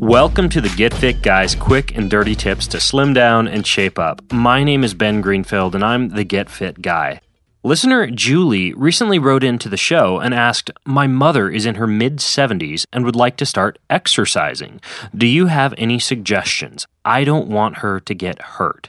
Welcome to the Get Fit Guys quick and dirty tips to slim down and shape up. My name is Ben Greenfield and I'm the Get Fit Guy. Listener Julie recently wrote into the show and asked, My mother is in her mid 70s and would like to start exercising. Do you have any suggestions? I don't want her to get hurt.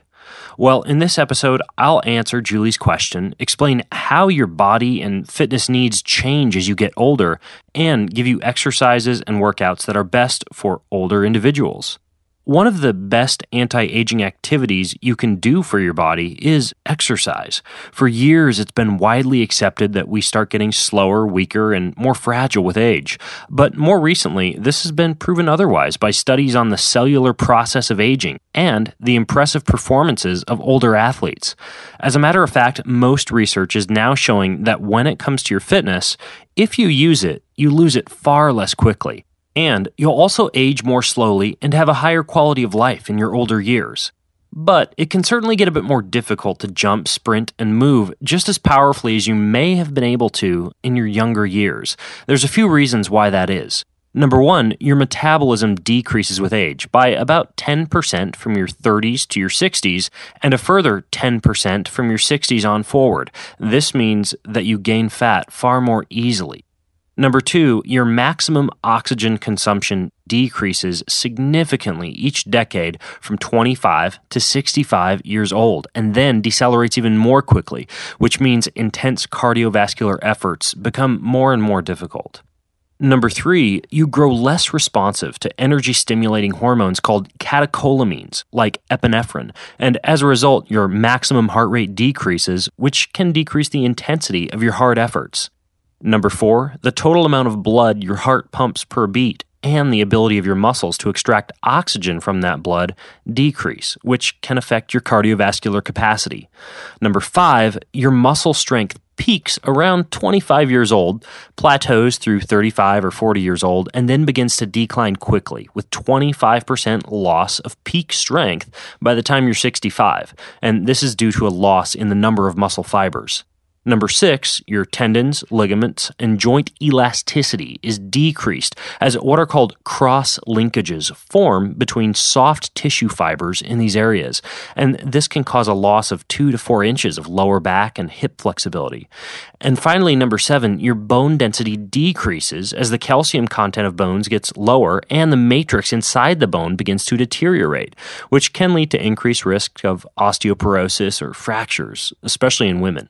Well, in this episode, I'll answer Julie's question, explain how your body and fitness needs change as you get older, and give you exercises and workouts that are best for older individuals. One of the best anti aging activities you can do for your body is exercise. For years, it's been widely accepted that we start getting slower, weaker, and more fragile with age. But more recently, this has been proven otherwise by studies on the cellular process of aging and the impressive performances of older athletes. As a matter of fact, most research is now showing that when it comes to your fitness, if you use it, you lose it far less quickly. And you'll also age more slowly and have a higher quality of life in your older years. But it can certainly get a bit more difficult to jump, sprint, and move just as powerfully as you may have been able to in your younger years. There's a few reasons why that is. Number one, your metabolism decreases with age by about 10% from your 30s to your 60s, and a further 10% from your 60s on forward. This means that you gain fat far more easily. Number two, your maximum oxygen consumption decreases significantly each decade from 25 to 65 years old, and then decelerates even more quickly, which means intense cardiovascular efforts become more and more difficult. Number three, you grow less responsive to energy stimulating hormones called catecholamines, like epinephrine, and as a result, your maximum heart rate decreases, which can decrease the intensity of your hard efforts. Number four, the total amount of blood your heart pumps per beat and the ability of your muscles to extract oxygen from that blood decrease, which can affect your cardiovascular capacity. Number five, your muscle strength peaks around 25 years old, plateaus through 35 or 40 years old, and then begins to decline quickly with 25% loss of peak strength by the time you're 65. And this is due to a loss in the number of muscle fibers. Number six, your tendons, ligaments, and joint elasticity is decreased as what are called cross linkages form between soft tissue fibers in these areas. And this can cause a loss of two to four inches of lower back and hip flexibility. And finally, number seven, your bone density decreases as the calcium content of bones gets lower and the matrix inside the bone begins to deteriorate, which can lead to increased risk of osteoporosis or fractures, especially in women.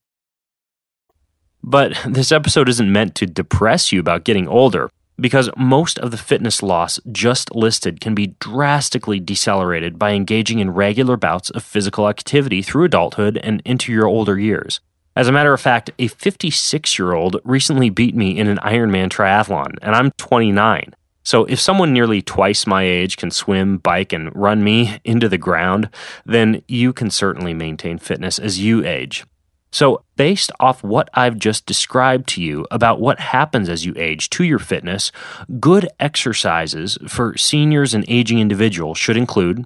But this episode isn't meant to depress you about getting older, because most of the fitness loss just listed can be drastically decelerated by engaging in regular bouts of physical activity through adulthood and into your older years. As a matter of fact, a 56 year old recently beat me in an Ironman triathlon, and I'm 29. So, if someone nearly twice my age can swim, bike, and run me into the ground, then you can certainly maintain fitness as you age. So, based off what I've just described to you about what happens as you age to your fitness, good exercises for seniors and aging individuals should include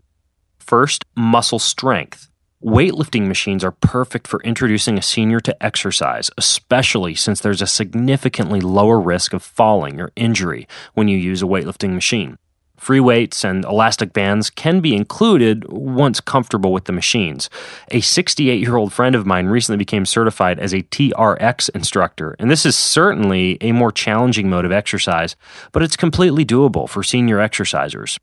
first, muscle strength. Weightlifting machines are perfect for introducing a senior to exercise, especially since there's a significantly lower risk of falling or injury when you use a weightlifting machine. Free weights and elastic bands can be included once comfortable with the machines. A 68 year old friend of mine recently became certified as a TRX instructor, and this is certainly a more challenging mode of exercise, but it's completely doable for senior exercisers.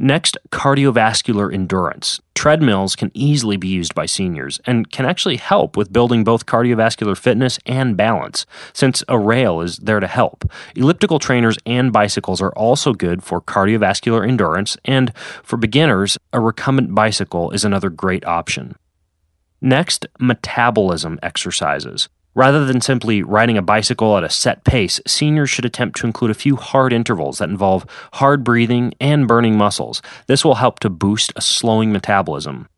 Next, cardiovascular endurance. Treadmills can easily be used by seniors and can actually help with building both cardiovascular fitness and balance, since a rail is there to help. Elliptical trainers and bicycles are also good for cardiovascular endurance, and for beginners, a recumbent bicycle is another great option. Next, metabolism exercises. Rather than simply riding a bicycle at a set pace, seniors should attempt to include a few hard intervals that involve hard breathing and burning muscles. This will help to boost a slowing metabolism.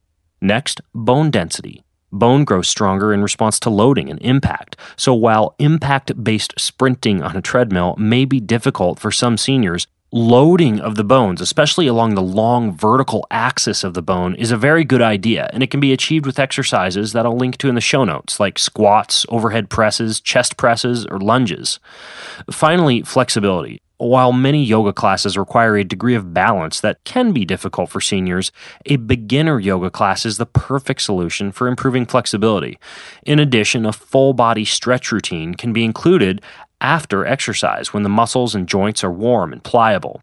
Next, bone density. Bone grows stronger in response to loading and impact. So while impact based sprinting on a treadmill may be difficult for some seniors, loading of the bones, especially along the long vertical axis of the bone, is a very good idea, and it can be achieved with exercises that I'll link to in the show notes, like squats, overhead presses, chest presses, or lunges. Finally, flexibility. While many yoga classes require a degree of balance that can be difficult for seniors, a beginner yoga class is the perfect solution for improving flexibility. In addition, a full body stretch routine can be included after exercise when the muscles and joints are warm and pliable.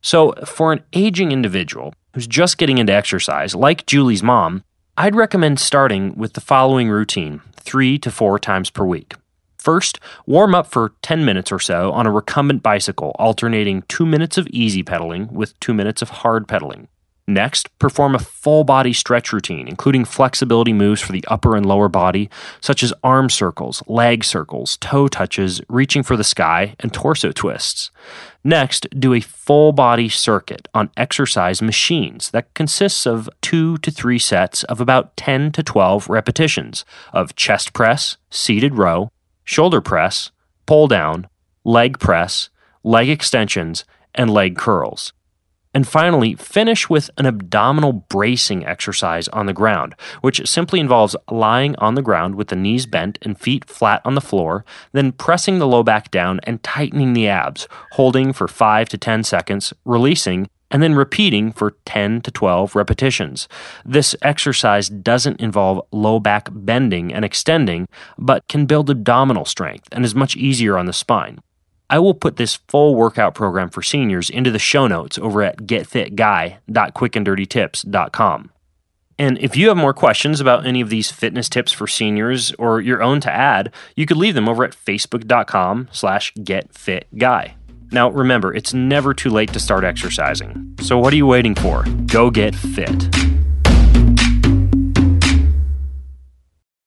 So, for an aging individual who's just getting into exercise, like Julie's mom, I'd recommend starting with the following routine three to four times per week. First, warm up for 10 minutes or so on a recumbent bicycle, alternating two minutes of easy pedaling with two minutes of hard pedaling. Next, perform a full body stretch routine, including flexibility moves for the upper and lower body, such as arm circles, leg circles, toe touches, reaching for the sky, and torso twists. Next, do a full body circuit on exercise machines that consists of two to three sets of about 10 to 12 repetitions of chest press, seated row, shoulder press, pull down, leg press, leg extensions, and leg curls. And finally, finish with an abdominal bracing exercise on the ground, which simply involves lying on the ground with the knees bent and feet flat on the floor, then pressing the low back down and tightening the abs, holding for 5 to 10 seconds, releasing, and then repeating for 10 to 12 repetitions. This exercise doesn't involve low back bending and extending, but can build abdominal strength and is much easier on the spine. I will put this full workout program for seniors into the show notes over at getfitguy.quickanddirtytips.com. And if you have more questions about any of these fitness tips for seniors or your own to add, you could leave them over at facebook.com slash getfitguy. Now remember, it's never too late to start exercising. So what are you waiting for? Go get fit.